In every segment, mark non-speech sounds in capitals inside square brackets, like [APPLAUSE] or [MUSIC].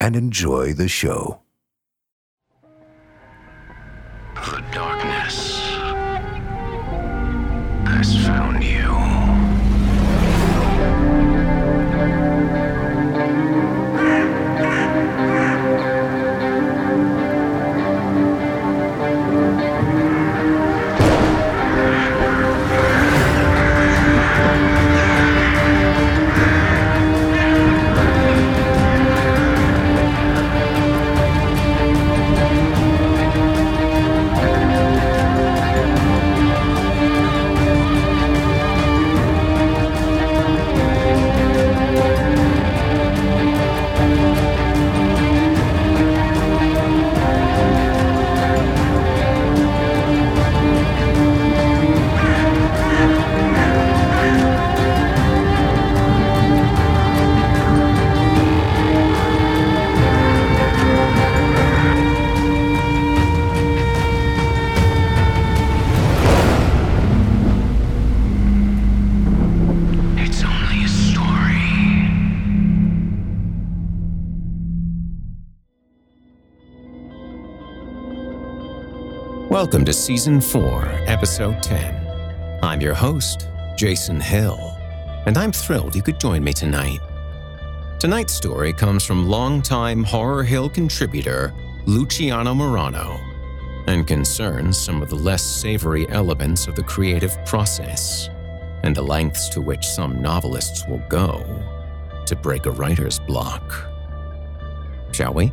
and enjoy the show. The darkness has found you. Welcome to Season 4, Episode 10. I'm your host, Jason Hill, and I'm thrilled you could join me tonight. Tonight's story comes from longtime Horror Hill contributor Luciano Marano and concerns some of the less savory elements of the creative process and the lengths to which some novelists will go to break a writer's block. Shall we?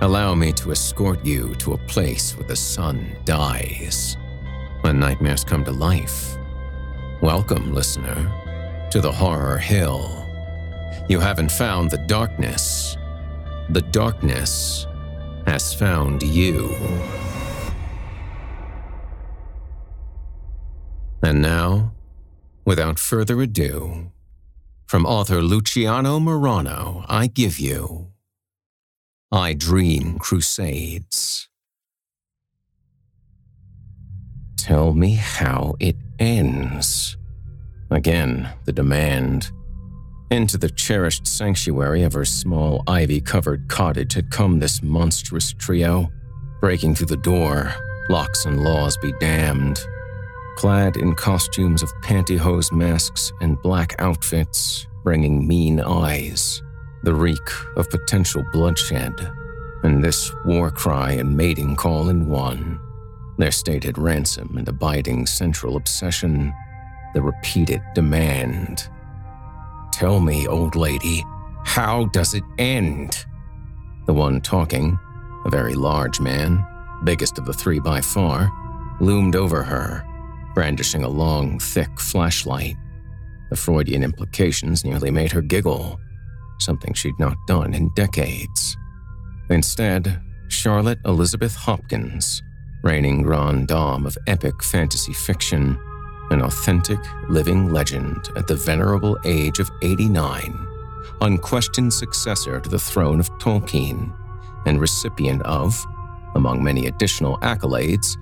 allow me to escort you to a place where the sun dies, when nightmares come to life. Welcome, listener, to the Horror Hill. You haven't found the darkness. The darkness has found you. And now, without further ado, from author Luciano Marano, I give you I Dream Crusades. Tell me how it ends. Again, the demand. Into the cherished sanctuary of her small ivy covered cottage had come this monstrous trio, breaking through the door, locks and laws be damned. Clad in costumes of pantyhose masks and black outfits, bringing mean eyes, the reek of potential bloodshed, and this war cry and mating call in one. Their stated ransom and abiding central obsession, the repeated demand. Tell me, old lady, how does it end? The one talking, a very large man, biggest of the three by far, loomed over her, brandishing a long, thick flashlight. The Freudian implications nearly made her giggle, something she'd not done in decades. Instead, Charlotte Elizabeth Hopkins, reigning grande dame of epic fantasy fiction, an authentic living legend at the venerable age of 89, unquestioned successor to the throne of Tolkien, and recipient of, among many additional accolades,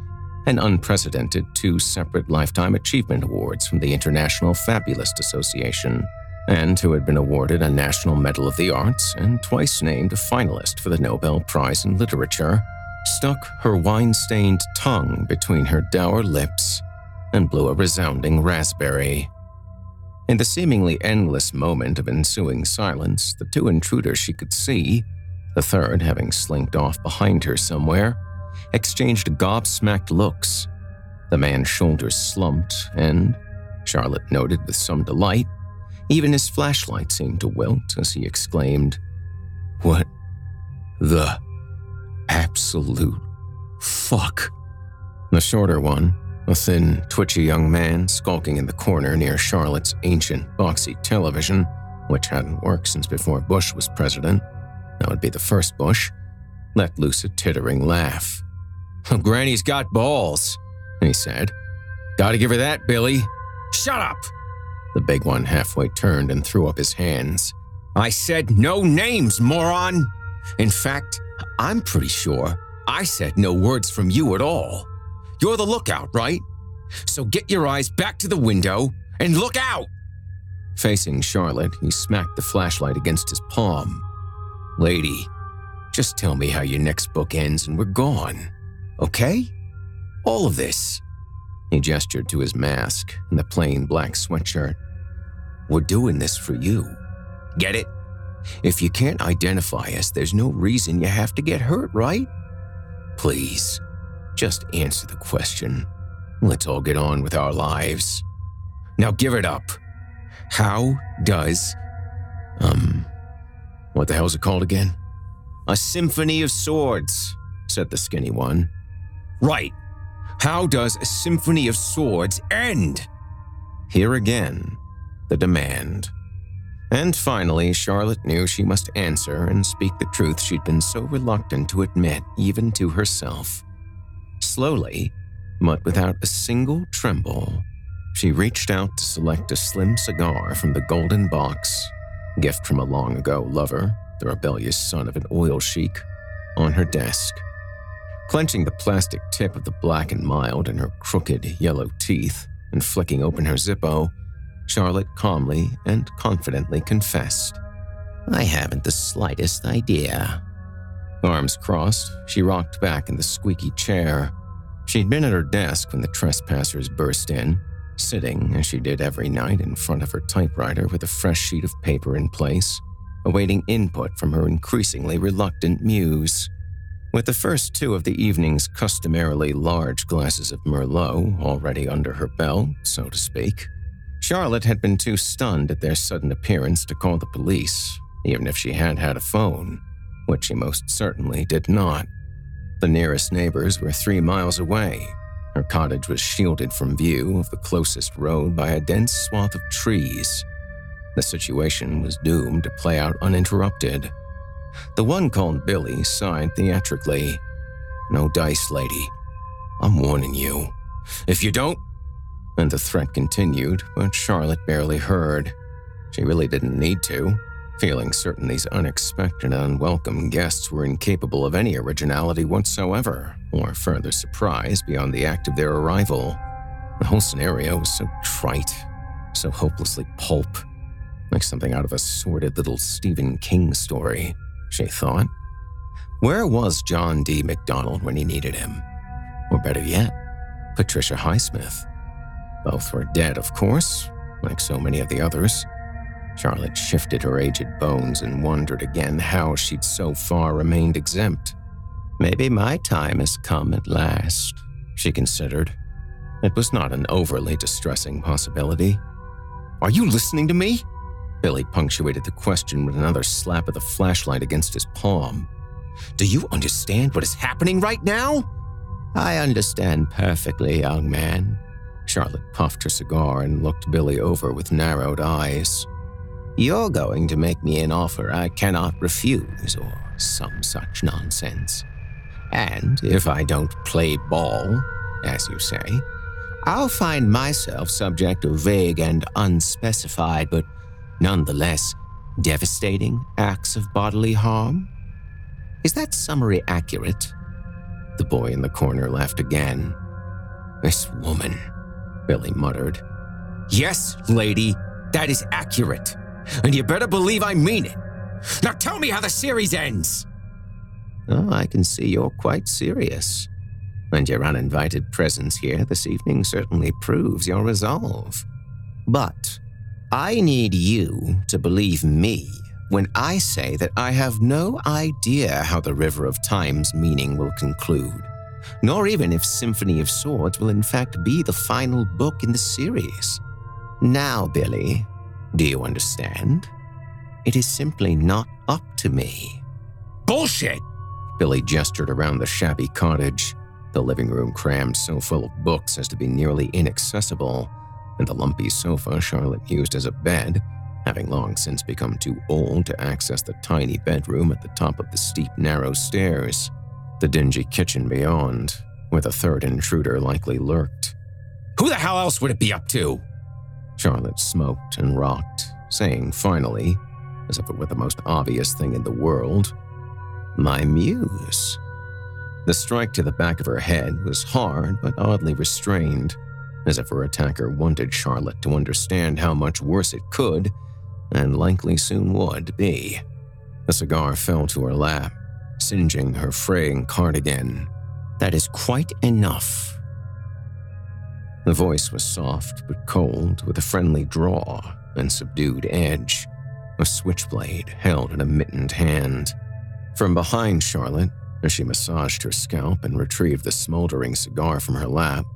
an unprecedented two separate Lifetime Achievement Awards from the International Fabulist Association, and who had been awarded a National Medal of the Arts and twice named a finalist for the Nobel Prize in Literature, stuck her wine stained tongue between her dour lips and blew a resounding raspberry. In the seemingly endless moment of ensuing silence, the two intruders she could see, the third having slinked off behind her somewhere, exchanged gobsmacked looks. The man's shoulders slumped, and, Charlotte noted with some delight, even his flashlight seemed to wilt as he exclaimed, What the absolute fuck? The shorter one, a thin, twitchy young man skulking in the corner near Charlotte's ancient, boxy television, which hadn't worked since before Bush was president, that would be the first Bush, let loose a tittering laugh. Oh, Granny's got balls, he said. Gotta give her that, Billy. Shut up! The big one halfway turned and threw up his hands. I said no names, moron! In fact, I'm pretty sure I said no words from you at all. You're the lookout, right? So get your eyes back to the window and look out! Facing Charlotte, he smacked the flashlight against his palm. Lady, just tell me how your next book ends and we're gone. Okay? All of this. He gestured to his mask and the plain black sweatshirt. We're doing this for you. Get it? If you can't identify us, there's no reason you have to get hurt, right? Please, just answer the question. Let's all get on with our lives. Now give it up. How does. Um. What the hell's it called again? A Symphony of Swords, said the skinny one. Right. How does a Symphony of Swords end? Here again, the demand. And finally, Charlotte knew she must answer and speak the truth she'd been so reluctant to admit, even to herself. Slowly, but without a single tremble, she reached out to select a slim cigar from the golden box, gift from a long ago lover, the rebellious son of an oil sheik, on her desk. Clenching the plastic tip of the black and mild in her crooked yellow teeth and flicking open her Zippo, Charlotte calmly and confidently confessed, I haven't the slightest idea. Arms crossed, she rocked back in the squeaky chair. She'd been at her desk when the trespassers burst in, sitting as she did every night in front of her typewriter with a fresh sheet of paper in place, awaiting input from her increasingly reluctant muse. With the first two of the evening's customarily large glasses of Merlot already under her belt, so to speak, Charlotte had been too stunned at their sudden appearance to call the police, even if she had had a phone, which she most certainly did not. The nearest neighbors were three miles away. Her cottage was shielded from view of the closest road by a dense swath of trees. The situation was doomed to play out uninterrupted. The one called Billy sighed theatrically. No dice, lady. I'm warning you. If you don't. And the threat continued, but Charlotte barely heard. She really didn't need to, feeling certain these unexpected and unwelcome guests were incapable of any originality whatsoever, or further surprise beyond the act of their arrival. The whole scenario was so trite, so hopelessly pulp. Like something out of a sordid little Stephen King story, she thought. Where was John D. MacDonald when he needed him? Or better yet, Patricia Highsmith. Both were dead, of course, like so many of the others. Charlotte shifted her aged bones and wondered again how she'd so far remained exempt. Maybe my time has come at last, she considered. It was not an overly distressing possibility. Are you listening to me? Billy punctuated the question with another slap of the flashlight against his palm. Do you understand what is happening right now? I understand perfectly, young man. Charlotte puffed her cigar and looked Billy over with narrowed eyes. You're going to make me an offer I cannot refuse, or some such nonsense. And if I don't play ball, as you say, I'll find myself subject to vague and unspecified, but nonetheless devastating acts of bodily harm. Is that summary accurate? The boy in the corner laughed again. This woman, Billy muttered. Yes, lady, that is accurate. And you better believe I mean it. Now tell me how the series ends. Oh, I can see you're quite serious. And your uninvited presence here this evening certainly proves your resolve. But I need you to believe me when I say that I have no idea how the River of Time's meaning will conclude, nor even if Symphony of Swords will in fact be the final book in the series. Now, Billy, do you understand? It is simply not up to me. Bullshit! Billy gestured around the shabby cottage, the living room crammed so full of books as to be nearly inaccessible, and the lumpy sofa Charlotte used as a bed having long since become too old to access the tiny bedroom at the top of the steep, narrow stairs, the dingy kitchen beyond, where the third intruder likely lurked. Who the hell else would it be up to? Charlotte smoked and rocked, saying finally, as if it were the most obvious thing in the world, My muse. The strike to the back of her head was hard but oddly restrained, as if her attacker wanted Charlotte to understand how much worse it could and likely soon would be. The cigar fell to her lap, singeing her fraying cardigan. That is quite enough. The voice was soft but cold, with a friendly draw and subdued edge, a switchblade held in a mittened hand. From behind Charlotte, as she massaged her scalp and retrieved the smoldering cigar from her lap,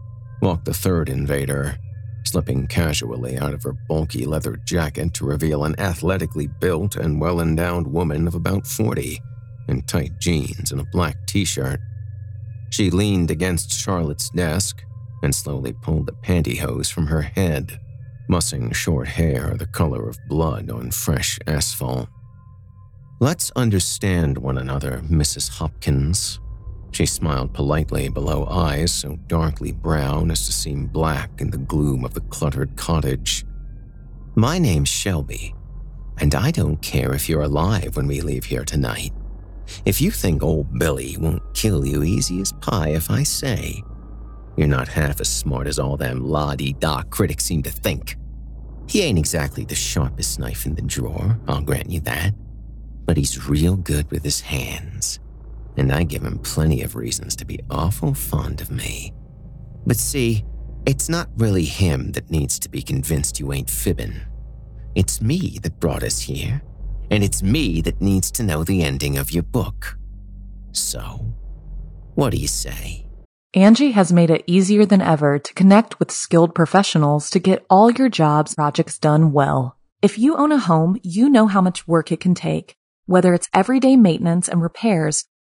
walked the third invader, slipping casually out of her bulky leather jacket to reveal an athletically built and well endowed woman of about 40 in tight jeans and a black t shirt. She leaned against Charlotte's desk and slowly pulled the pantyhose from her head, mussing short hair the color of blood on fresh asphalt. Let's understand one another, Mrs. Hopkins, she smiled politely below eyes so darkly brown as to seem black in the gloom of the cluttered cottage. My name's Shelby, and I don't care if you're alive when we leave here tonight. If you think old Billy won't kill you easy as pie if I say, you're not half as smart as all them la-di-da critics seem to think. He ain't exactly the sharpest knife in the drawer, I'll grant you that, but he's real good with his hands and I give him plenty of reasons to be awful fond of me. But see, it's not really him that needs to be convinced you ain't fibbing. It's me that brought us here, and it's me that needs to know the ending of your book. So, what do you say? Angie has made it easier than ever to connect with skilled professionals to get all your jobs projects done well. If you own a home, you know how much work it can take, whether it's everyday maintenance and repairs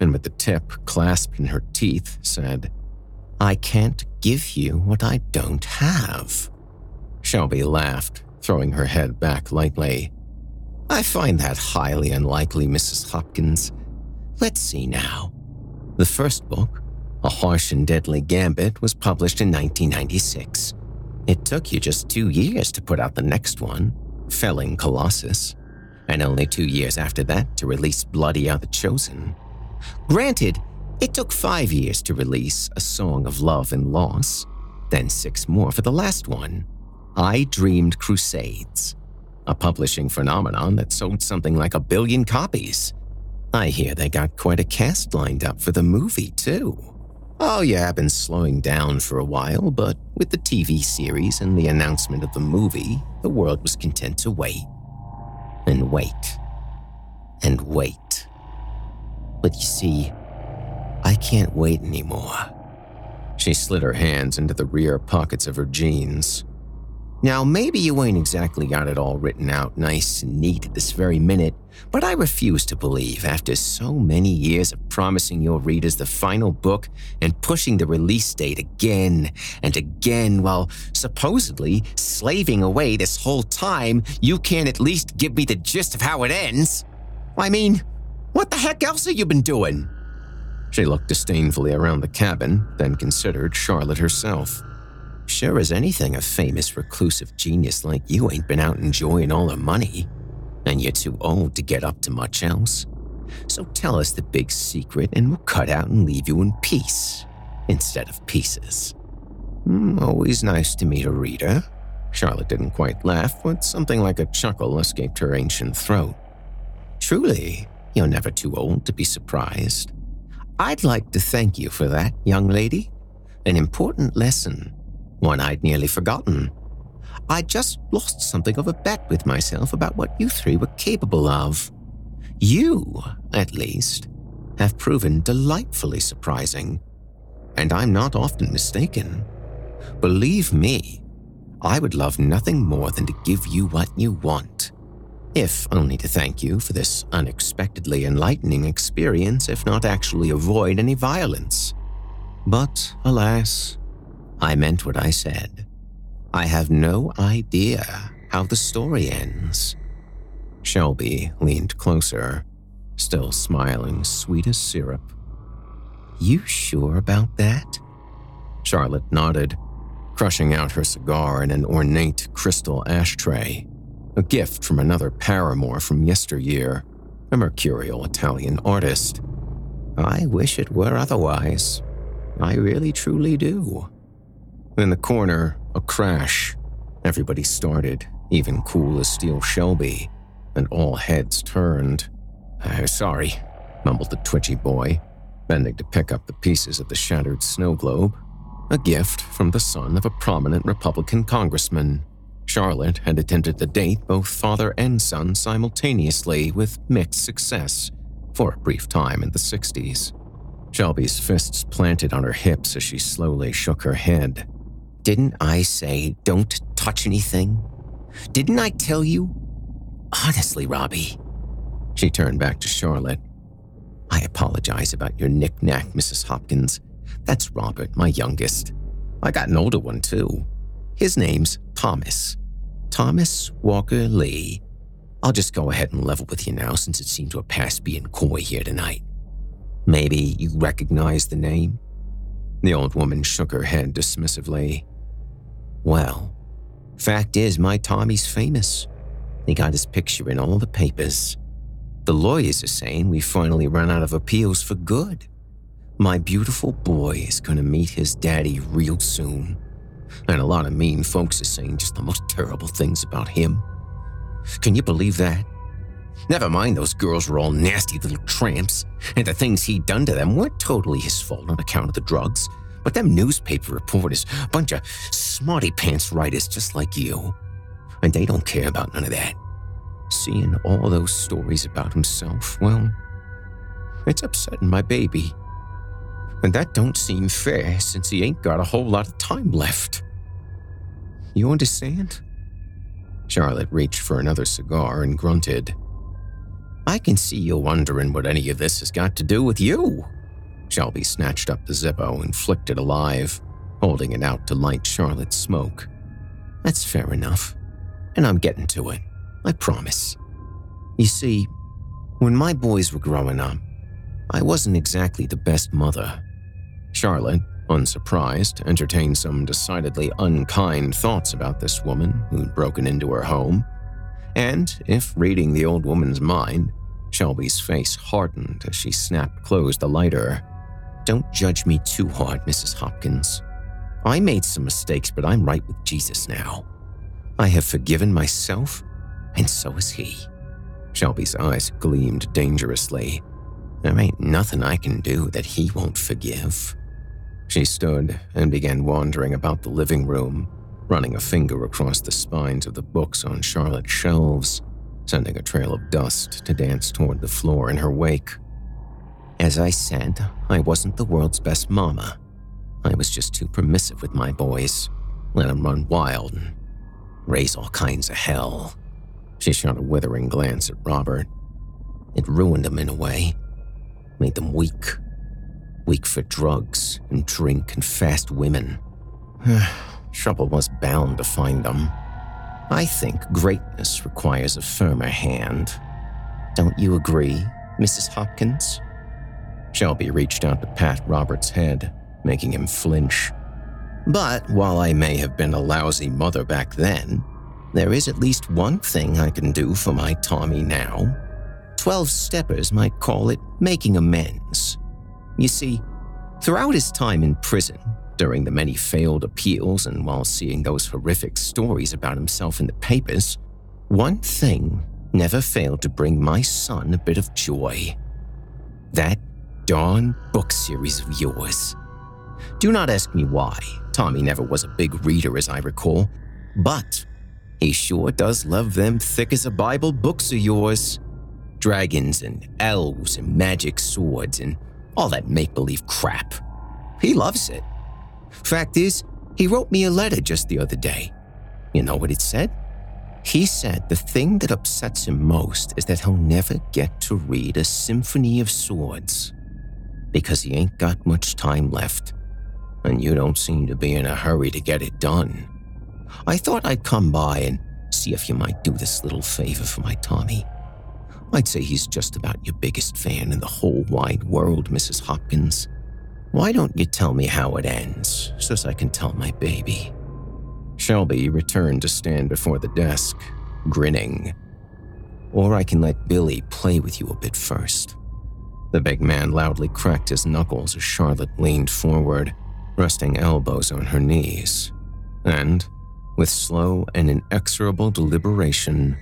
and, with the tip clasped in her teeth, said, I can't give you what I don't have. Shelby laughed, throwing her head back lightly. I find that highly unlikely, Mrs. Hopkins. Let's see now. The first book, A Harsh and Deadly Gambit, was published in 1996. It took you just two years to put out the next one, Felling Colossus, and only two years after that to release Bloody Are the Chosen. Granted, it took five years to release A Song of Love and Loss, then six more for the last one, I Dreamed Crusades, a publishing phenomenon that sold something like a billion copies. I hear they got quite a cast lined up for the movie, too. Oh, yeah, I've been slowing down for a while, but with the TV series and the announcement of the movie, the world was content to wait. And wait. And wait. But you see, I can't wait anymore. She slid her hands into the rear pockets of her jeans. Now, maybe you ain't exactly got it all written out nice and neat at this very minute, but I refuse to believe, after so many years of promising your readers the final book and pushing the release date again and again while supposedly slaving away this whole time, you can't at least give me the gist of how it ends. I mean, what the heck else have you been doing? She looked disdainfully around the cabin, then considered Charlotte herself. Sure as anything, a famous reclusive genius like you ain't been out enjoying all her money, and you're too old to get up to much else. So tell us the big secret, and we'll cut out and leave you in peace instead of pieces. Mm, always nice to meet a reader. Charlotte didn't quite laugh, but something like a chuckle escaped her ancient throat. Truly, you're never too old to be surprised. I'd like to thank you for that, young lady. An important lesson one I'd nearly forgotten. I just lost something of a bet with myself about what you three were capable of. You, at least, have proven delightfully surprising. And I'm not often mistaken. Believe me, I would love nothing more than to give you what you want. If only to thank you for this unexpectedly enlightening experience, if not actually avoid any violence. But alas, I meant what I said. I have no idea how the story ends. Shelby leaned closer, still smiling sweet as syrup. You sure about that? Charlotte nodded, crushing out her cigar in an ornate crystal ashtray, a gift from another paramour from yesteryear, a mercurial Italian artist. I wish it were otherwise. I really truly do. In the corner, a crash. Everybody started, even cool as steel Shelby, and all heads turned. Uh, sorry, mumbled the twitchy boy, bending to pick up the pieces of the shattered snow globe. A gift from the son of a prominent Republican congressman. Charlotte had attended the date both father and son simultaneously with mixed success for a brief time in the 60s. Shelby's fists planted on her hips as she slowly shook her head. Didn't I say don't touch anything? Didn't I tell you? Honestly, Robbie. She turned back to Charlotte. I apologize about your knick-knack, Mrs. Hopkins. That's Robert, my youngest. I got an older one, too. His name's Thomas. Thomas Walker Lee. I'll just go ahead and level with you now since it seemed to have passed being coy here tonight. Maybe you recognize the name? The old woman shook her head dismissively. Well, fact is, my Tommy's famous. He got his picture in all the papers. The lawyers are saying we finally run out of appeals for good. My beautiful boy is going to meet his daddy real soon. And a lot of mean folks are saying just the most terrible things about him. Can you believe that? Never mind those girls were all nasty little tramps, and the things he'd done to them weren't totally his fault on account of the drugs. But them newspaper reporters, bunch of smarty pants writers just like you. And they don't care about none of that. Seeing all those stories about himself, well, it's upsetting my baby. And that don't seem fair since he ain't got a whole lot of time left. You understand? Charlotte reached for another cigar and grunted. I can see you wondering what any of this has got to do with you. Shelby snatched up the Zippo and flicked it alive, holding it out to light Charlotte's smoke. That's fair enough. And I'm getting to it. I promise. You see, when my boys were growing up, I wasn't exactly the best mother. Charlotte, unsurprised, entertained some decidedly unkind thoughts about this woman who'd broken into her home. And, if reading the old woman's mind, Shelby's face hardened as she snapped closed the lighter. Don't judge me too hard, Mrs. Hopkins. I made some mistakes, but I'm right with Jesus now. I have forgiven myself, and so has he. Shelby's eyes gleamed dangerously. There ain't nothing I can do that he won't forgive. She stood and began wandering about the living room, running a finger across the spines of the books on Charlotte's shelves, sending a trail of dust to dance toward the floor in her wake. As I said, I wasn't the world's best mama. I was just too permissive with my boys. Let them run wild and raise all kinds of hell. She shot a withering glance at Robert. It ruined them in a way, made them weak. Weak for drugs and drink and fast women. [SIGHS] Trouble was bound to find them. I think greatness requires a firmer hand. Don't you agree, Mrs. Hopkins? Shelby reached out to pat Robert's head, making him flinch. But while I may have been a lousy mother back then, there is at least one thing I can do for my Tommy now. Twelve steppers might call it making amends. You see, throughout his time in prison, during the many failed appeals and while seeing those horrific stories about himself in the papers, one thing never failed to bring my son a bit of joy. That darn book series of yours. Do not ask me why. Tommy never was a big reader, as I recall, but he sure does love them thick as a Bible books of yours. Dragons and elves and magic swords and all that make believe crap. He loves it. Fact is, he wrote me a letter just the other day. You know what it said? He said the thing that upsets him most is that he'll never get to read a Symphony of Swords because he ain't got much time left, and you don't seem to be in a hurry to get it done. I thought I'd come by and see if you might do this little favor for my Tommy. I'd say he's just about your biggest fan in the whole wide world, Mrs. Hopkins. Why don't you tell me how it ends, so I can tell my baby? Shelby returned to stand before the desk, grinning. Or I can let Billy play with you a bit first. The big man loudly cracked his knuckles as Charlotte leaned forward, resting elbows on her knees, and, with slow and inexorable deliberation,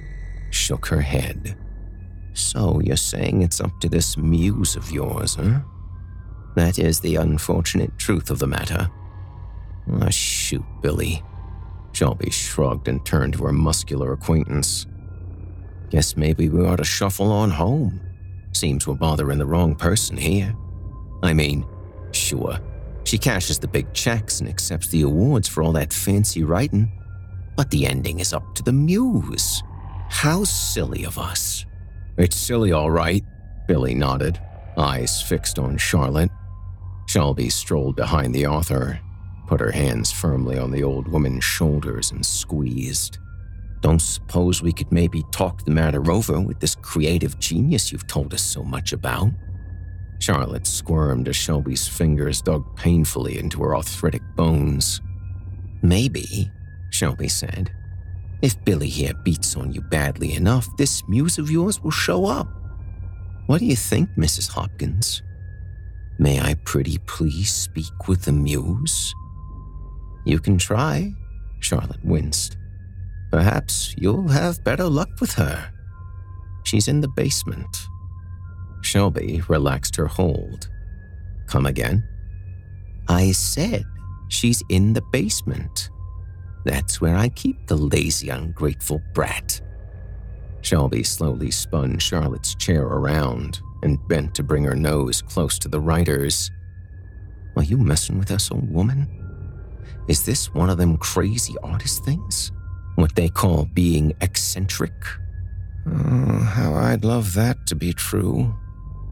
shook her head. So you're saying it's up to this muse of yours, huh? That is the unfortunate truth of the matter. Ah, shoot, Billy. Shelby shrugged and turned to her muscular acquaintance. Guess maybe we ought to shuffle on home. Seems we're bothering the wrong person here. I mean, sure, she cashes the big checks and accepts the awards for all that fancy writing, but the ending is up to the muse. How silly of us. It's silly, all right, Billy nodded, eyes fixed on Charlotte. Shelby strolled behind the author, put her hands firmly on the old woman's shoulders, and squeezed. Don't suppose we could maybe talk the matter over with this creative genius you've told us so much about? Charlotte squirmed as Shelby's fingers dug painfully into her arthritic bones. Maybe, Shelby said. If Billy here beats on you badly enough, this muse of yours will show up. What do you think, Mrs. Hopkins? May I pretty please speak with the muse? You can try, Charlotte winced. Perhaps you'll have better luck with her. She's in the basement. Shelby relaxed her hold. Come again? I said she's in the basement. That's where I keep the lazy, ungrateful brat. Shelby slowly spun Charlotte's chair around and bent to bring her nose close to the writer's. Are you messing with us, old woman? Is this one of them crazy artist things? What they call being eccentric? Oh, how I'd love that to be true.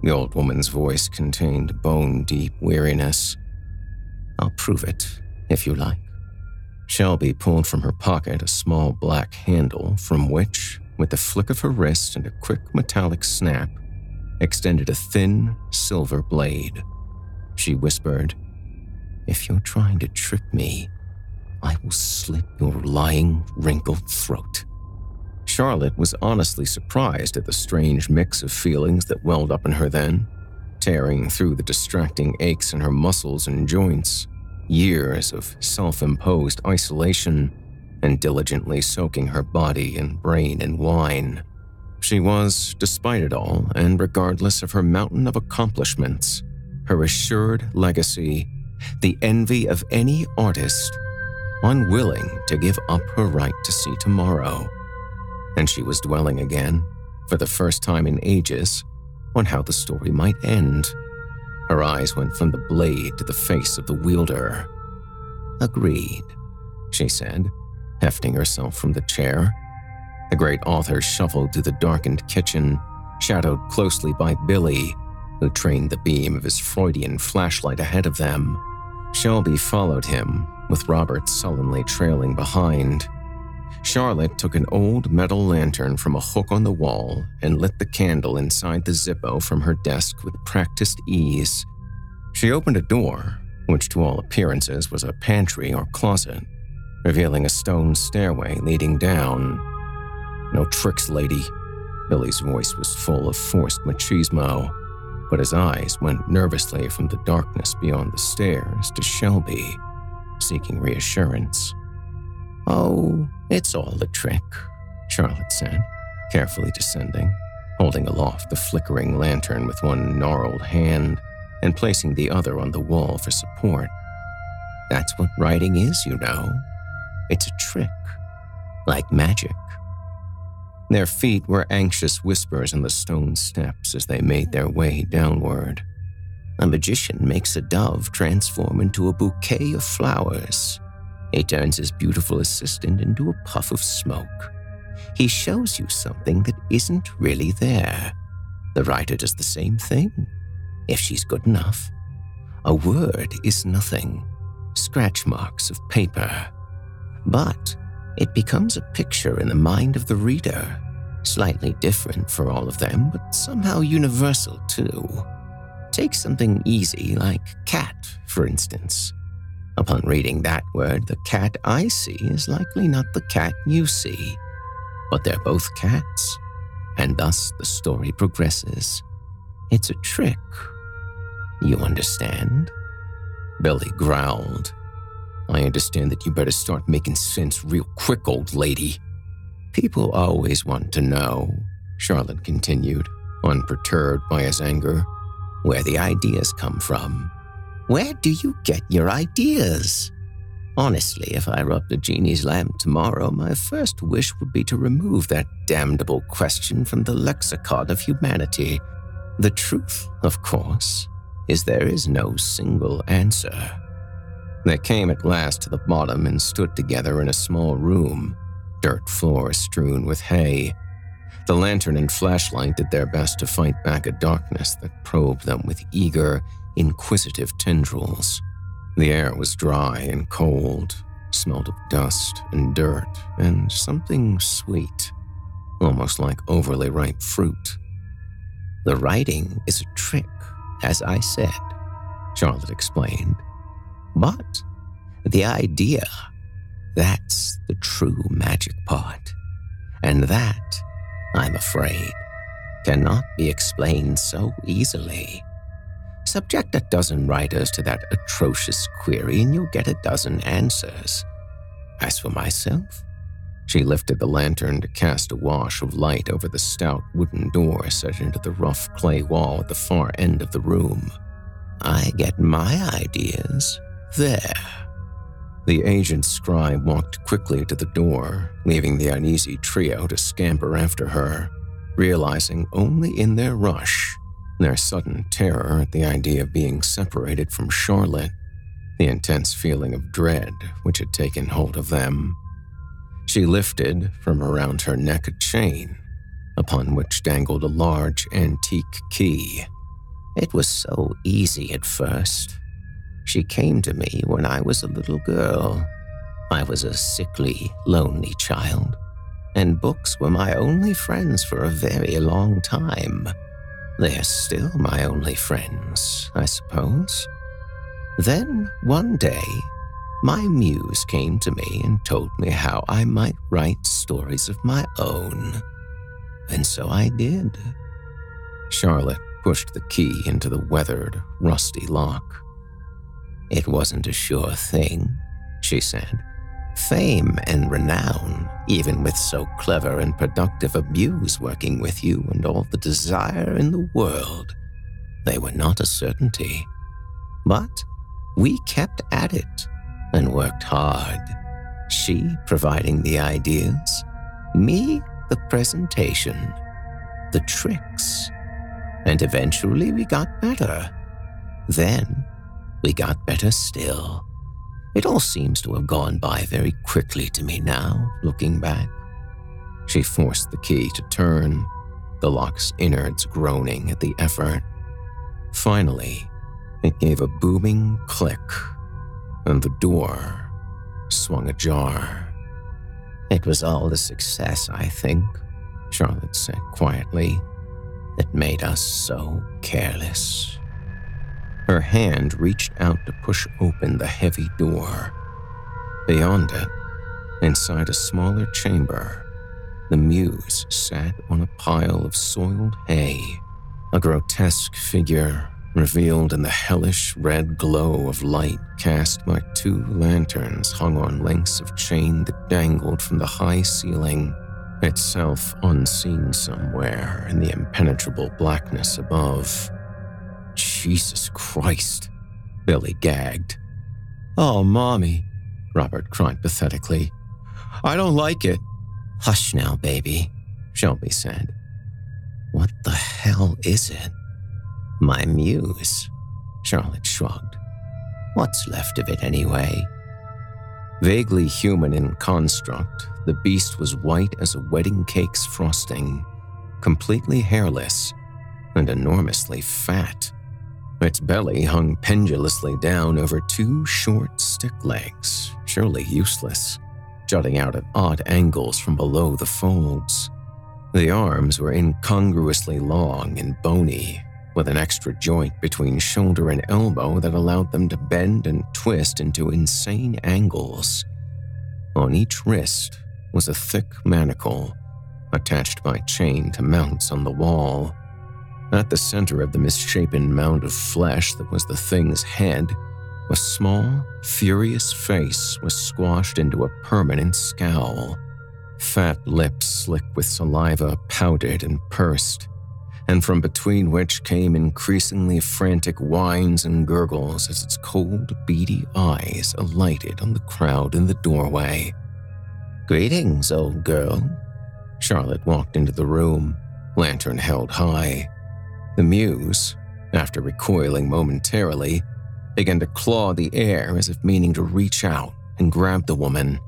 The old woman's voice contained bone deep weariness. I'll prove it, if you like. Shelby pulled from her pocket a small black handle from which, with the flick of her wrist and a quick metallic snap, extended a thin silver blade. She whispered, If you're trying to trick me, I will slit your lying, wrinkled throat. Charlotte was honestly surprised at the strange mix of feelings that welled up in her then, tearing through the distracting aches in her muscles and joints, years of self imposed isolation, and diligently soaking her body and brain in wine. She was, despite it all, and regardless of her mountain of accomplishments, her assured legacy, the envy of any artist, unwilling to give up her right to see tomorrow. And she was dwelling again, for the first time in ages, on how the story might end. Her eyes went from the blade to the face of the wielder. Agreed, she said, hefting herself from the chair. The great author shuffled to the darkened kitchen, shadowed closely by Billy, who trained the beam of his Freudian flashlight ahead of them. Shelby followed him, with Robert sullenly trailing behind. Charlotte took an old metal lantern from a hook on the wall and lit the candle inside the Zippo from her desk with practiced ease. She opened a door, which to all appearances was a pantry or closet, revealing a stone stairway leading down. No tricks, lady. Billy's voice was full of forced machismo, but his eyes went nervously from the darkness beyond the stairs to Shelby, seeking reassurance. Oh, it's all a trick, Charlotte said, carefully descending, holding aloft the flickering lantern with one gnarled hand and placing the other on the wall for support. That's what writing is, you know. It's a trick, like magic. Their feet were anxious whispers on the stone steps as they made their way downward. A magician makes a dove transform into a bouquet of flowers he turns his beautiful assistant into a puff of smoke. He shows you something that isn't really there. The writer does the same thing, if she's good enough. A word is nothing, scratch marks of paper. But it becomes a picture in the mind of the reader, slightly different for all of them, but somehow universal too. Take something easy like cat, for instance. Upon reading that word, the cat I see is likely not the cat you see, but they're both cats, and thus the story progresses. It's a trick. You understand? Billy growled. I understand that you better start making sense real quick, old lady. People always want to know, Charlotte continued, unperturbed by his anger, where the ideas come from. Where do you get your ideas? Honestly, if I rubbed a genie's lamp tomorrow, my first wish would be to remove that damnable question from the lexicon of humanity. The truth, of course, is there is no single answer. They came at last to the bottom and stood together in a small room, dirt floor strewn with hay. The lantern and flashlight did their best to fight back a darkness that probed them with eager, inquisitive tendrils. The air was dry and cold, smelled of dust and dirt and something sweet, almost like overly ripe fruit. The writing is a trick, as I said, Charlotte explained. But the idea, that's the true magic part. And that, I'm afraid, cannot be explained so easily. Subject a dozen writers to that atrocious query and you'll get a dozen answers. As for myself, she lifted the lantern to cast a wash of light over the stout wooden door set into the rough clay wall at the far end of the room. I get my ideas there. The aged scribe walked quickly to the door, leaving the uneasy trio to scamper after her, realizing only in their rush their sudden terror at the idea of being separated from Charlotte, the intense feeling of dread which had taken hold of them. She lifted from around her neck a chain, upon which dangled a large antique key. It was so easy at first. She came to me when I was a little girl. I was a sickly, lonely child, and books were my only friends for a very long time. They're still my only friends, I suppose. Then, one day, my muse came to me and told me how I might write stories of my own. And so I did. Charlotte pushed the key into the weathered, rusty lock. It wasn't a sure thing, she said. Fame and renown, even with so clever and productive a muse working with you and all the desire in the world, they were not a certainty. But we kept at it and worked hard. She providing the ideas, me the presentation, the tricks. And eventually we got better. Then we got better still. It all seems to have gone by very quickly to me now, looking back. She forced the key to turn, the lock's innards groaning at the effort. Finally, it gave a booming click, and the door swung ajar. It was all the success, I think, Charlotte said quietly, that made us so careless. Her hand reached out to push open the heavy door. Beyond it, inside a smaller chamber, the muse sat on a pile of soiled hay, a grotesque figure revealed in the hellish red glow of light cast by two lanterns hung on lengths of chain that dangled from the high ceiling, itself unseen somewhere in the impenetrable blackness above. Jesus Christ, Billy gagged. Oh, Mommy, Robert cried pathetically. I don't like it. Hush now, baby, Shelby said. What the hell is it? My muse, Charlotte shrugged. What's left of it anyway? Vaguely human in construct, the beast was white as a wedding cake's frosting, completely hairless, and enormously fat. Its belly hung pendulously down over two short stick legs, surely useless, jutting out at odd angles from below the folds. The arms were incongruously long and bony, with an extra joint between shoulder and elbow that allowed them to bend and twist into insane angles. On each wrist was a thick manacle, attached by chain to mounts on the wall. At the center of the misshapen mound of flesh that was the thing's head, a small, furious face was squashed into a permanent scowl. Fat lips slick with saliva pouted and pursed, and from between which came increasingly frantic whines and gurgles as its cold, beady eyes alighted on the crowd in the doorway. Greetings, old girl. Charlotte walked into the room, lantern held high. The muse, after recoiling momentarily, began to claw the air as if meaning to reach out and grab the woman.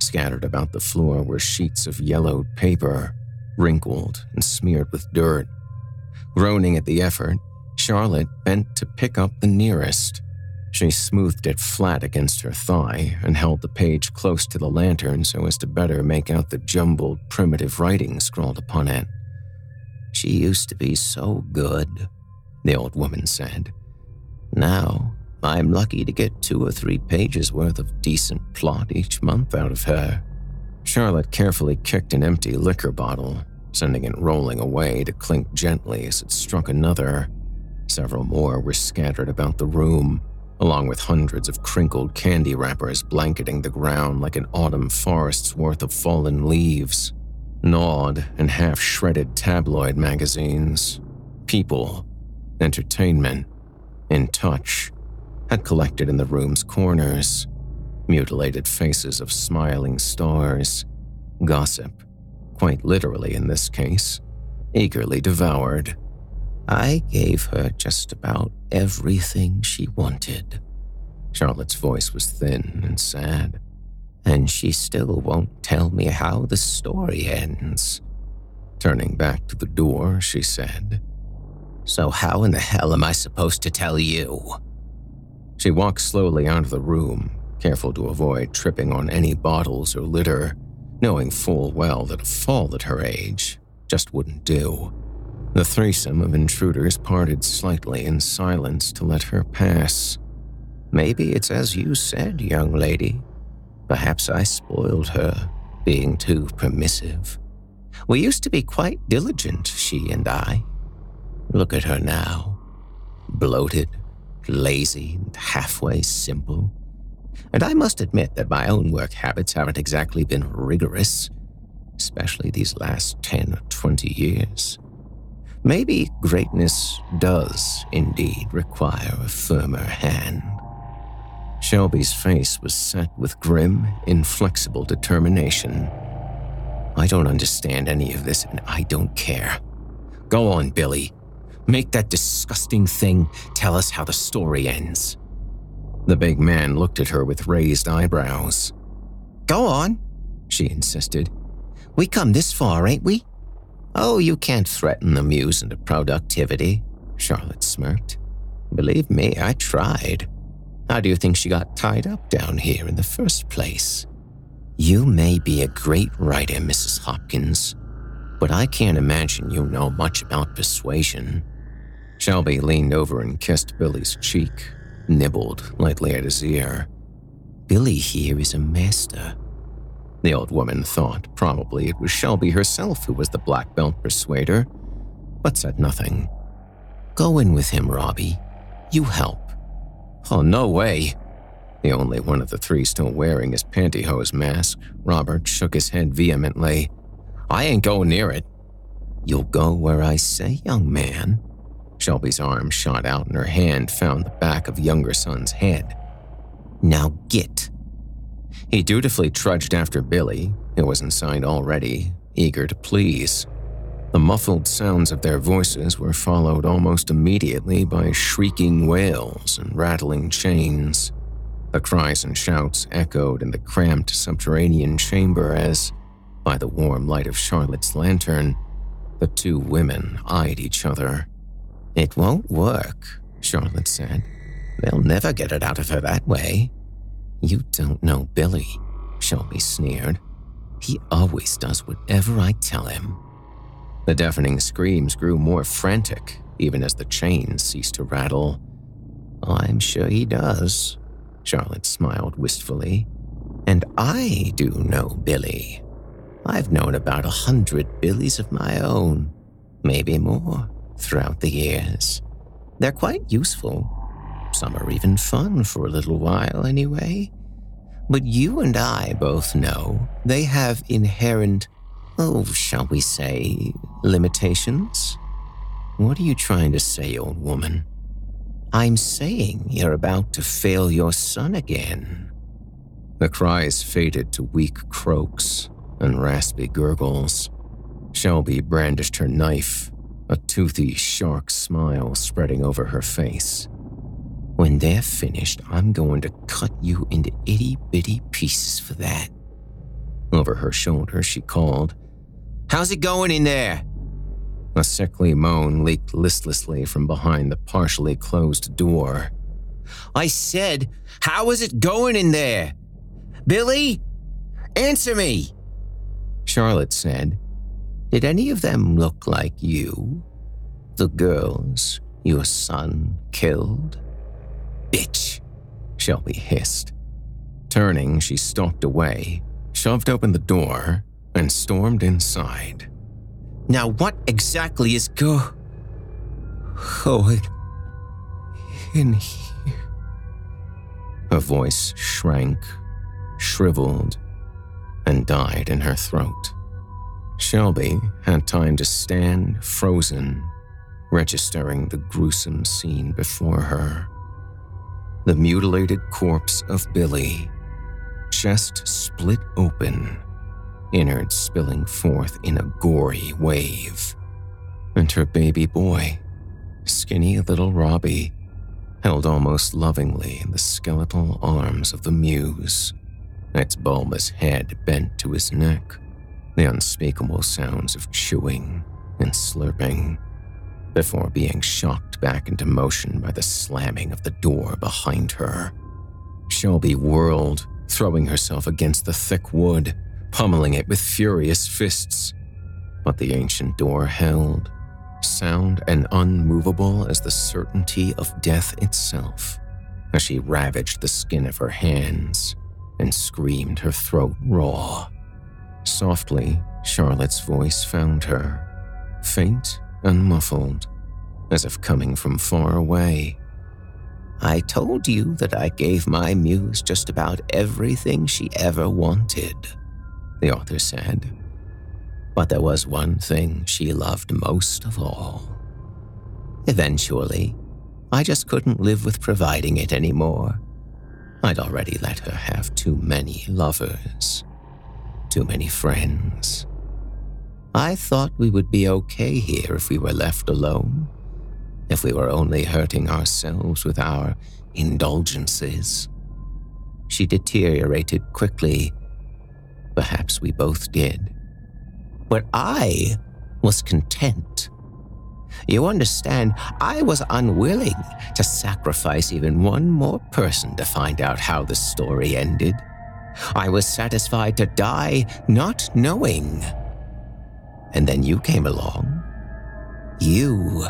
Scattered about the floor were sheets of yellowed paper, wrinkled and smeared with dirt. Groaning at the effort, Charlotte bent to pick up the nearest. She smoothed it flat against her thigh and held the page close to the lantern so as to better make out the jumbled, primitive writing scrawled upon it. She used to be so good, the old woman said. Now, I'm lucky to get two or three pages worth of decent plot each month out of her. Charlotte carefully kicked an empty liquor bottle, sending it rolling away to clink gently as it struck another. Several more were scattered about the room, along with hundreds of crinkled candy wrappers blanketing the ground like an autumn forest's worth of fallen leaves gnawed and half shredded tabloid magazines, people, entertainment, in touch, had collected in the room's corners, mutilated faces of smiling stars, gossip, quite literally in this case, eagerly devoured. I gave her just about everything she wanted. Charlotte's voice was thin and sad, and she still won't tell me how the story ends. Turning back to the door, she said, So, how in the hell am I supposed to tell you? She walked slowly out of the room, careful to avoid tripping on any bottles or litter, knowing full well that a fall at her age just wouldn't do. The threesome of intruders parted slightly in silence to let her pass. Maybe it's as you said, young lady. Perhaps I spoiled her, being too permissive. We used to be quite diligent, she and I. Look at her now. Bloated, lazy, and halfway simple. And I must admit that my own work habits haven't exactly been rigorous, especially these last 10 or 20 years. Maybe greatness does indeed require a firmer hand. Shelby's face was set with grim, inflexible determination. I don't understand any of this, and I don't care. Go on, Billy. Make that disgusting thing tell us how the story ends. The big man looked at her with raised eyebrows. Go on, she insisted. We come this far, ain't we? Oh, you can't threaten the muse into productivity, Charlotte smirked. Believe me, I tried. How do you think she got tied up down here in the first place? You may be a great writer, Mrs. Hopkins, but I can't imagine you know much about persuasion. Shelby leaned over and kissed Billy's cheek, nibbled lightly at his ear. Billy here is a master. The old woman thought probably it was Shelby herself who was the black belt persuader, but said nothing. Go in with him, Robbie. You help. Oh, no way. The only one of the three still wearing his pantyhose mask, Robert shook his head vehemently. I ain't going near it. You'll go where I say, young man. Shelby's arm shot out and her hand found the back of younger son's head. Now get. He dutifully trudged after Billy, who was inside already, eager to please. The muffled sounds of their voices were followed almost immediately by shrieking wails and rattling chains. The cries and shouts echoed in the cramped subterranean chamber as, by the warm light of Charlotte's lantern, the two women eyed each other. It won't work, Charlotte said. They'll never get it out of her that way. You don't know Billy, Shelby sneered. He always does whatever I tell him. The deafening screams grew more frantic, even as the chains ceased to rattle. Oh, I'm sure he does, Charlotte smiled wistfully. And I do know Billy. I've known about a hundred Billies of my own, maybe more, throughout the years. They're quite useful. Some are even fun for a little while, anyway. But you and I both know they have inherent, oh, shall we say, limitations? What are you trying to say, old woman? I'm saying you're about to fail your son again. The cries faded to weak croaks and raspy gurgles. Shelby brandished her knife, a toothy shark smile spreading over her face. When they're finished, I'm going to cut you into itty bitty pieces for that. Over her shoulder, she called, How's it going in there? A sickly moan leaked listlessly from behind the partially closed door. I said, How is it going in there? Billy? Answer me! Charlotte said, Did any of them look like you? The girls your son killed? Bitch, Shelby hissed. Turning, she stalked away, shoved open the door, and stormed inside. Now, what exactly is go. going in here? Her voice shrank, shriveled, and died in her throat. Shelby had time to stand frozen, registering the gruesome scene before her. The mutilated corpse of Billy, chest split open innards spilling forth in a gory wave, and her baby boy skinny little Robbie, held almost lovingly in the skeletal arms of the muse, its bulbous head bent to his neck, the unspeakable sounds of chewing and slurping, before being shocked back into motion by the slamming of the door behind her. Shelby whirled, throwing herself against the thick wood, pummeling it with furious fists. But the ancient door held, sound and unmovable as the certainty of death itself, as she ravaged the skin of her hands and screamed her throat raw. Softly, Charlotte's voice found her, faint and muffled, as if coming from far away. I told you that I gave my muse just about everything she ever wanted, the author said. But there was one thing she loved most of all. Eventually, I just couldn't live with providing it anymore. I'd already let her have too many lovers, too many friends. I thought we would be okay here if we were left alone, if we were only hurting ourselves with our indulgences. She deteriorated quickly. Perhaps we both did. But I was content. You understand, I was unwilling to sacrifice even one more person to find out how the story ended. I was satisfied to die not knowing. And then you came along. You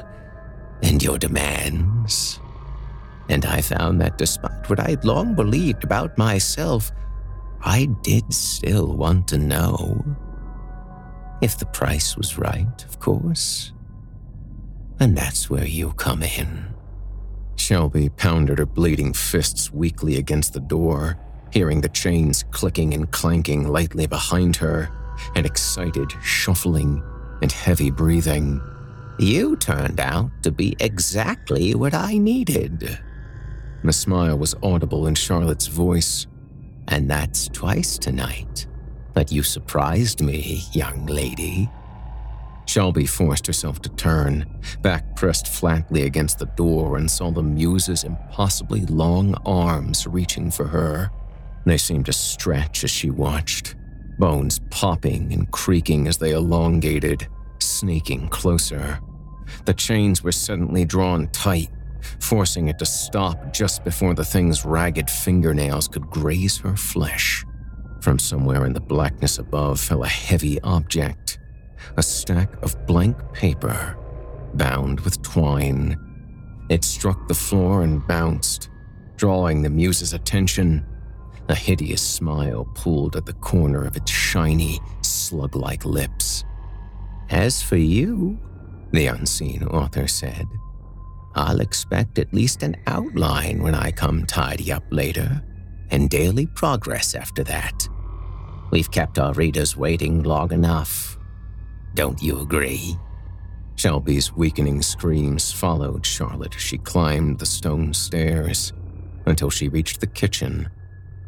and your demands. And I found that despite what I had long believed about myself, I did still want to know. If the price was right, of course. And that's where you come in. Shelby pounded her bleeding fists weakly against the door, hearing the chains clicking and clanking lightly behind her, and excited shuffling and heavy breathing. You turned out to be exactly what I needed. The smile was audible in Charlotte's voice, and that's twice tonight. But you surprised me, young lady. Shelby forced herself to turn, back pressed flatly against the door, and saw the muse's impossibly long arms reaching for her. They seemed to stretch as she watched, bones popping and creaking as they elongated, sneaking closer. The chains were suddenly drawn tight, forcing it to stop just before the thing's ragged fingernails could graze her flesh. From somewhere in the blackness above fell a heavy object, a stack of blank paper, bound with twine. It struck the floor and bounced, drawing the muse's attention. A hideous smile pulled at the corner of its shiny, slug like lips. As for you, the unseen author said, I'll expect at least an outline when I come tidy up later, and daily progress after that. We've kept our readers waiting long enough. Don't you agree? Shelby's weakening screams followed Charlotte as she climbed the stone stairs until she reached the kitchen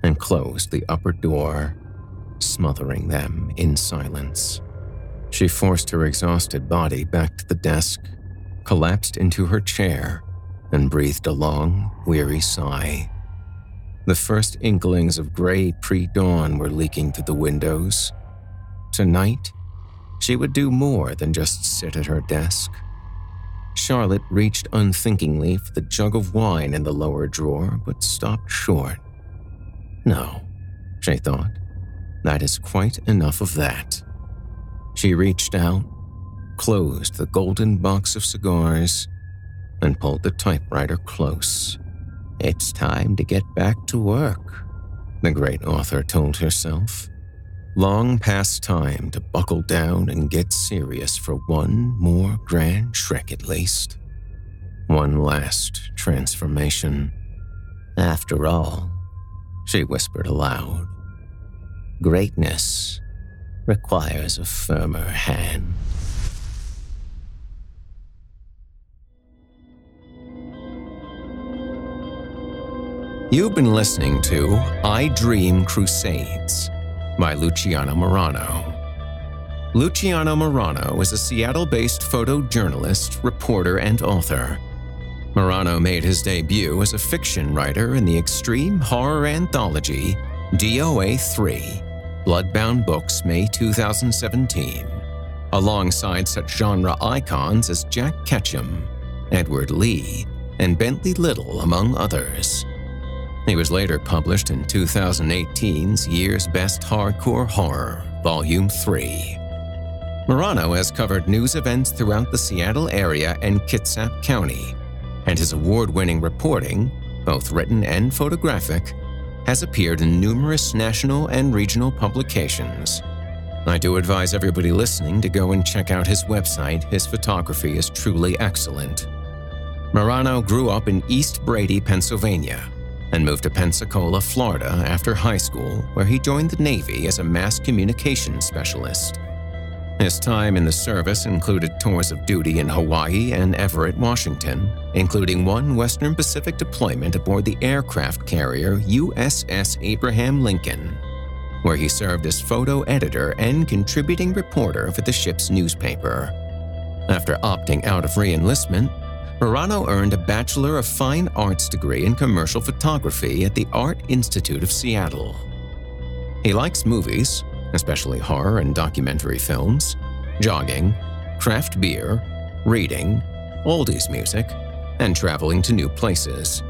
and closed the upper door, smothering them in silence. She forced her exhausted body back to the desk, collapsed into her chair, and breathed a long, weary sigh. The first inklings of gray pre dawn were leaking through the windows. Tonight, she would do more than just sit at her desk. Charlotte reached unthinkingly for the jug of wine in the lower drawer, but stopped short. No, she thought, that is quite enough of that. She reached out, closed the golden box of cigars, and pulled the typewriter close. It's time to get back to work, the great author told herself. Long past time to buckle down and get serious for one more grand trick at least. One last transformation. After all, she whispered aloud, greatness requires a firmer hand. You've been listening to I Dream Crusades by Luciano Marano. Luciano Marano is a Seattle based photojournalist, reporter, and author. Marano made his debut as a fiction writer in the extreme horror anthology DOA 3, Bloodbound Books, May 2017, alongside such genre icons as Jack Ketchum, Edward Lee, and Bentley Little, among others. He was later published in 2018's Year's Best Hardcore Horror, Volume 3. Marano has covered news events throughout the Seattle area and Kitsap County, and his award winning reporting, both written and photographic, has appeared in numerous national and regional publications. I do advise everybody listening to go and check out his website. His photography is truly excellent. Marano grew up in East Brady, Pennsylvania, and moved to Pensacola, Florida after high school, where he joined the Navy as a mass communication specialist. His time in the service included tours of duty in Hawaii and Everett, Washington, including one Western Pacific deployment aboard the aircraft carrier USS Abraham Lincoln, where he served as photo editor and contributing reporter for the ship's newspaper. After opting out of reenlistment, Marano earned a Bachelor of Fine Arts degree in commercial photography at the Art Institute of Seattle. He likes movies, especially horror and documentary films, jogging, craft beer, reading, oldies music, and traveling to new places.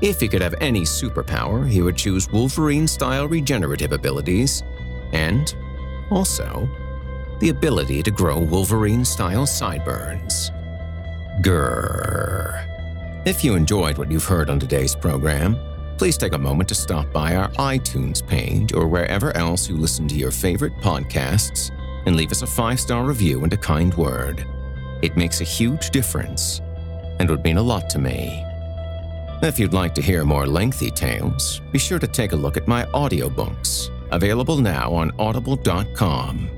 If he could have any superpower, he would choose Wolverine style regenerative abilities and, also, the ability to grow Wolverine style sideburns. Grrr. If you enjoyed what you've heard on today's program, please take a moment to stop by our iTunes page or wherever else you listen to your favorite podcasts and leave us a five star review and a kind word. It makes a huge difference and would mean a lot to me. If you'd like to hear more lengthy tales, be sure to take a look at my audiobooks, available now on audible.com.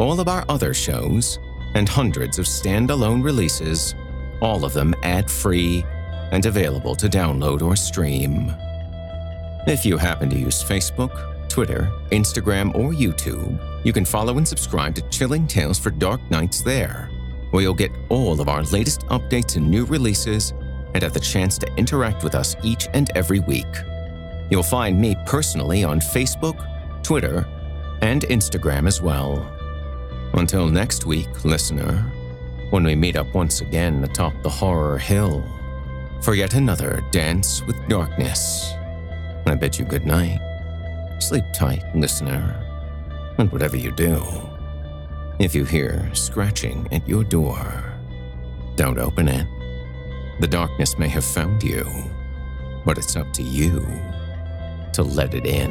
all of our other shows, and hundreds of standalone releases, all of them ad free and available to download or stream. If you happen to use Facebook, Twitter, Instagram, or YouTube, you can follow and subscribe to Chilling Tales for Dark Nights there, where you'll get all of our latest updates and new releases and have the chance to interact with us each and every week. You'll find me personally on Facebook, Twitter, and Instagram as well. Until next week, listener, when we meet up once again atop the horror hill for yet another dance with darkness, I bid you good night. Sleep tight, listener, and whatever you do, if you hear scratching at your door, don't open it. The darkness may have found you, but it's up to you to let it in.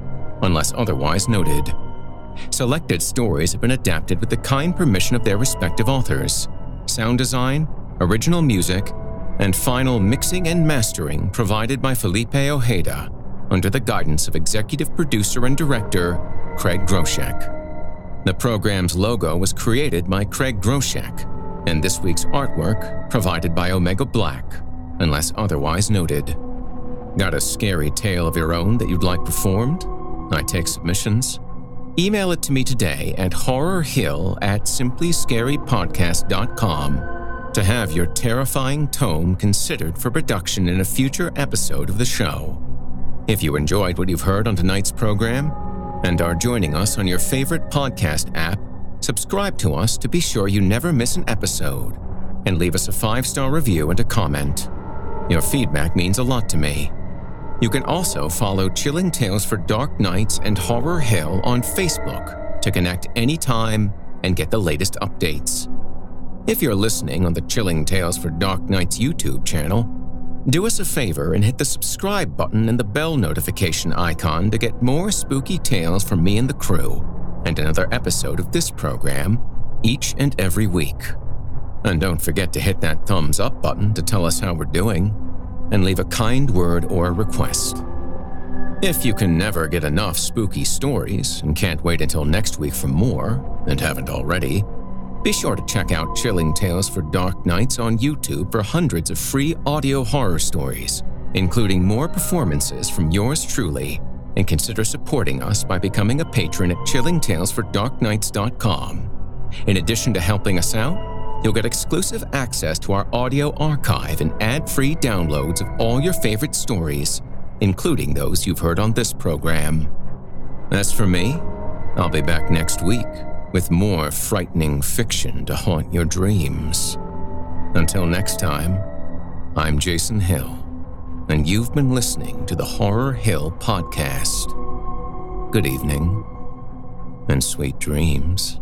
unless otherwise noted. Selected stories have been adapted with the kind permission of their respective authors. Sound design, original music, and final mixing and mastering provided by Felipe Ojeda under the guidance of executive producer and director Craig Groshek. The program's logo was created by Craig Groshek, and this week's artwork provided by Omega Black, unless otherwise noted. Got a scary tale of your own that you'd like performed? I take submissions. Email it to me today at horrorhill at simplyscarypodcast.com to have your terrifying tome considered for production in a future episode of the show. If you enjoyed what you've heard on tonight's program and are joining us on your favorite podcast app, subscribe to us to be sure you never miss an episode and leave us a five star review and a comment. Your feedback means a lot to me. You can also follow Chilling Tales for Dark Nights and Horror Hill on Facebook to connect anytime and get the latest updates. If you're listening on the Chilling Tales for Dark Nights YouTube channel, do us a favor and hit the subscribe button and the bell notification icon to get more spooky tales from me and the crew, and another episode of this program each and every week. And don't forget to hit that thumbs up button to tell us how we're doing, and leave a kind word or request. If you can never get enough spooky stories and can't wait until next week for more, and haven't already, be sure to check out Chilling Tales for Dark Nights on YouTube for hundreds of free audio horror stories, including more performances from yours truly. And consider supporting us by becoming a patron at chillingtalesfordarknights.com. In addition to helping us out, you'll get exclusive access to our audio archive and ad free downloads of all your favorite stories, including those you've heard on this program. As for me, I'll be back next week with more frightening fiction to haunt your dreams. Until next time, I'm Jason Hill, and you've been listening to the Horror Hill Podcast. Good evening, and sweet dreams.